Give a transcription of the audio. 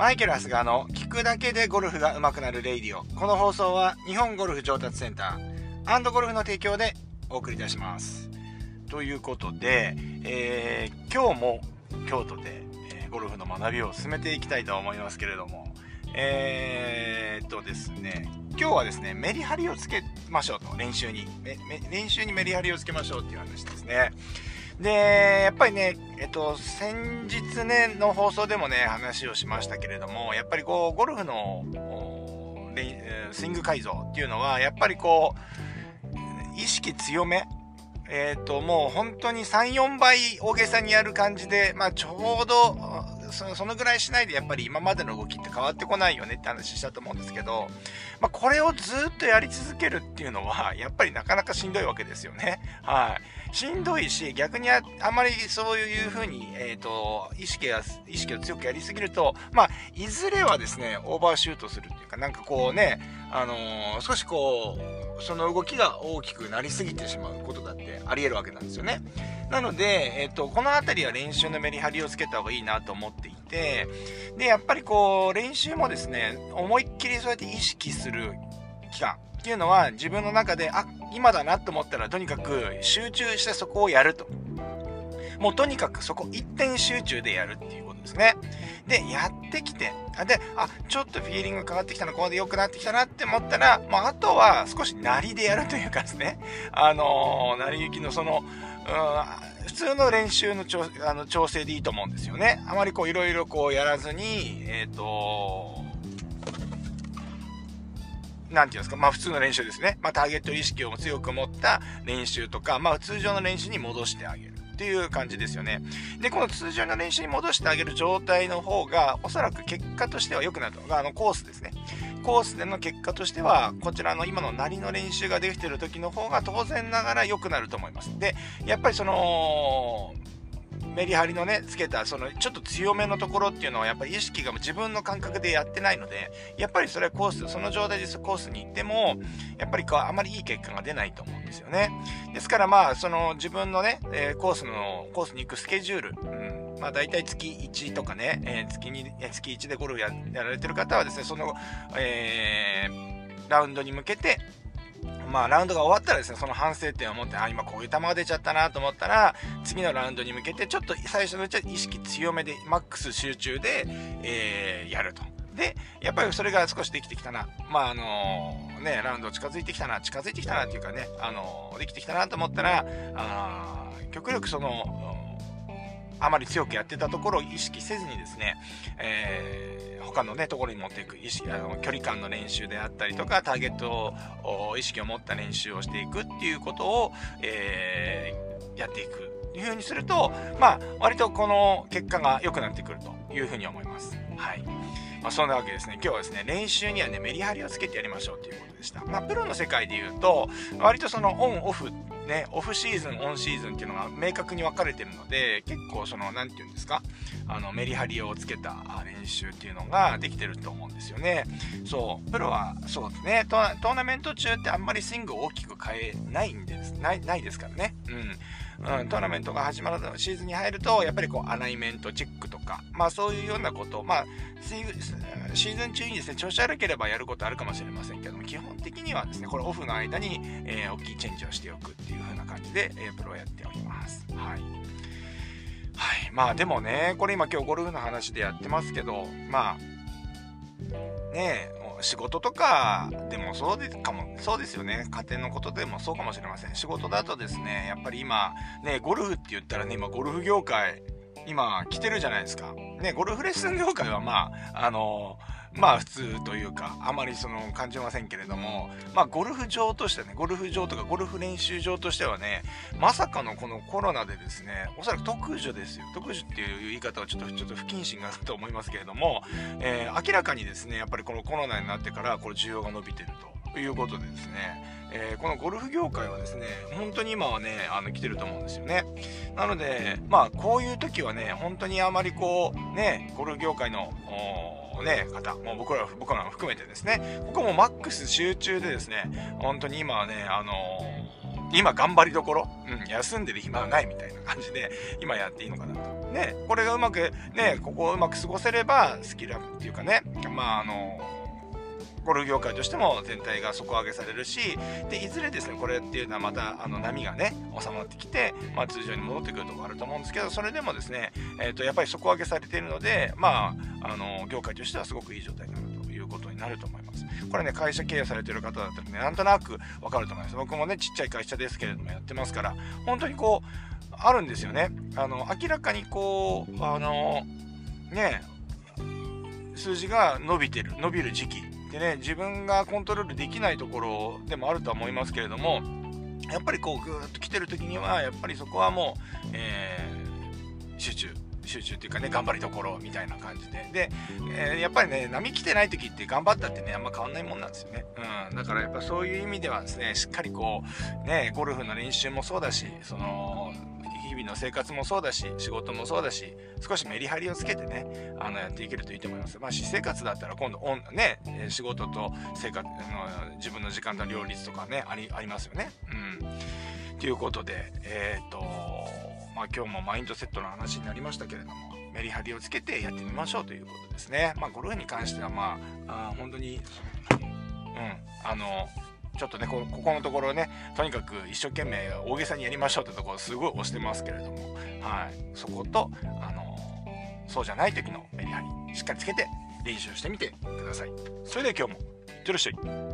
マイケル・ハスガーの聞くだけでゴルフが上手くなるレイディオ。この放送は日本ゴルフ上達センターゴルフの提供でお送りいたします。ということで、えー、今日も京都で、えー、ゴルフの学びを進めていきたいと思いますけれども、えー、っとですね、今日はですね、メリハリをつけましょうと、練習に。練習にメリハリをつけましょうっていう話ですね。で、やっぱりね、えっと、先日ね、の放送でもね、話をしましたけれども、やっぱりこう、ゴルフの、スイング改造っていうのは、やっぱりこう、意識強め、えっ、と、もう本当に3、4倍大げさにやる感じで、まあちょうど、そそのぐらいしないでやっぱり今までの動きって変わってこないよねって話したと思うんですけど、まあ、これをずっとやり続けるっていうのは、やっぱりなかなかしんどいわけですよね。はい。しんどいし、逆にああまりそういうふうに、え、ー、と、意識や、意識を強くやりすぎると、まあ、いずれはですね、オーバーシュートするっていうか、なんかこうね、あのー、少しこう、その動きが大きくなりすぎてしまうことだってあり得るわけなんですよね。なので、えっ、と、この辺りは練習のメリハリをつけた方がいいなと思っていて、で、やっぱりこう、練習もですね、思いっきりそうやって意識する期間っていうのは自分の中で、あ、今だなと思ったらとにかく集中してそこをやると。もうとにかくそこ一点集中でやるっていうですね。で、やってきて、で、あ、ちょっとフィーリング変わってきたな、ここで良くなってきたなって思ったら、もうあとは少し鳴りでやるというかですね、あのー、鳴り行きのその、うん、普通の練習の調あの調整でいいと思うんですよね。あまりこういろいろこうやらずに、えっ、ー、となんていうんですか、まあ普通の練習ですね。まあターゲット意識を強く持った練習とか、まあ通常の練習に戻してあげる。っていう感じですよね。で、この通常の練習に戻してあげる状態の方が、おそらく結果としては良くなると。あの、コースですね。コースでの結果としては、こちらの今のなりの練習ができてる時の方が当然ながら良くなると思います。で、やっぱりその、メリハリのね、つけた、その、ちょっと強めのところっていうのは、やっぱり意識が自分の感覚でやってないので、やっぱりそれはコース、その状態でコースに行っても、やっぱりこう、あまりいい結果が出ないと思うんですよね。ですからまあ、その、自分のね、え、コースの、コースに行くスケジュール、うん、まあ大体月1とかね、えー、月2、月1でゴルフややられてる方はですね、その、えー、ラウンドに向けて、まあ、ラウンドが終わったらですね、その反省点を持って、あ、今こういう球が出ちゃったなと思ったら、次のラウンドに向けて、ちょっと最初のうちは意識強めで、マックス集中で、えー、やると。で、やっぱりそれが少しできてきたな。まあ、あのー、ね、ラウンド近づいてきたな、近づいてきたなっていうかね、あのー、できてきたなと思ったら、あ極力その、あまり強くやってたところを意識せずにですね、えー、他のね、ところに持っていく意識、あの、距離感の練習であったりとか、ターゲットを、意識を持った練習をしていくっていうことを、えー、やっていく。という風にすると、まあ、割とこの結果が良くなってくるというふうに思います。はい。まあ、そんなわけですね。今日はですね、練習にはね、メリハリをつけてやりましょうということでした。まあ、プロの世界で言うと、割とそのオン、オフ、ね、オフシーズン、オンシーズンっていうのが明確に分かれてるので、結構その、なんて言うんですか、あの、メリハリをつけた練習っていうのができてると思うんですよね。そう、プロはそうですね、トーナメント中ってあんまりスイングを大きく変えないんです、ない、ないですからね。うん。うん、トーナメントが始まるシーズンに入ると、やっぱりこう、アライメントチェックとか、まあそういうようなこと、まあ、シーズン中にですね、調子悪ければやることあるかもしれませんけども、基本的にはですね、これオフの間に、えー、大きいチェンジをしておくっていう風な感じで、えー、プロをやっております。はい。はい。まあでもね、これ今今日ゴルフの話でやってますけど、まあ、ねえ、仕事とかでもそうですかも、そうですよね。家庭のことでもそうかもしれません。仕事だとですね、やっぱり今、ね、ゴルフって言ったらね、今ゴルフ業界、今来てるじゃないですか。ね、ゴルフレッスン業界はまあ、あのまあ普通というか、あまりその感じませんけれども、まあゴルフ場としてね、ゴルフ場とかゴルフ練習場としてはね、まさかのこのコロナでですね、おそらく特需ですよ。特需っていう言い方はちょっと、ちょっと不謹慎がと思いますけれども、えー、明らかにですね、やっぱりこのコロナになってからこれ需要が伸びてるということでですね、えー、このゴルフ業界はですね、本当に今はね、あの、来てると思うんですよね。なので、まあ、こういう時はね、本当にあまりこう、ね、ゴルフ業界の、ね、方、もう僕ら、僕らも含めてですね、ここもマックス集中でですね、本当に今はね、あのー今頑張りどころ、うん、休んでる暇がないみたいな感じで、今やっていいのかなと。ね、これがうまく、ね、ここをうまく過ごせれば、スキルアップっていうかね、まあ、あの、ゴルフ業界としても全体が底上げされるし、で、いずれですね、これっていうのはまた、あの、波がね、収まってきて、まあ、通常に戻ってくるとこあると思うんですけど、それでもですね、えっ、ー、と、やっぱり底上げされているので、まあ、あの、業界としてはすごくいい状態になるということになると思います。これね、会社経営されてる方だったらね、なんとなくわかると思います。僕もね、ちっちゃい会社ですけれどもやってますから、本当にこう、あるんですよね。あの、明らかにこう、あの、ね、数字が伸びてる、伸びる時期でね、自分がコントロールできないところでもあるとは思いますけれども、やっぱりこう、ぐーっと来てる時には、やっぱりそこはもう、えー、集中。集中っていうかね、頑張りどころみたいな感じで。で、えー、やっぱりね、波来てない時って頑張ったってね、あんま変わんないもんなんですよね。うん。だからやっぱそういう意味ではですね、しっかりこう、ね、ゴルフの練習もそうだし、その、日々の生活もそうだし、仕事もそうだし、少しメリハリをつけてね、あの、やっていけるといいと思います。まあ、私生活だったら今度、オン、ね、仕事と生活の、自分の時間と両立とかね、あり、ありますよね。うん。ということで、えっ、ー、と、まあ、今日もマインドセットの話になりましたけれども、メリハリをつけてやってみましょうということですね。まあ、ゴルフに関しては、まあ、あ本当に、うん、あの、ちょっとねこ、ここのところね、とにかく一生懸命大げさにやりましょうってところすごい押してますけれども、はい、そこと、あのそうじゃない時のメリハリ、しっかりつけて練習してみてください。それでは今日も、いってらっしゃい。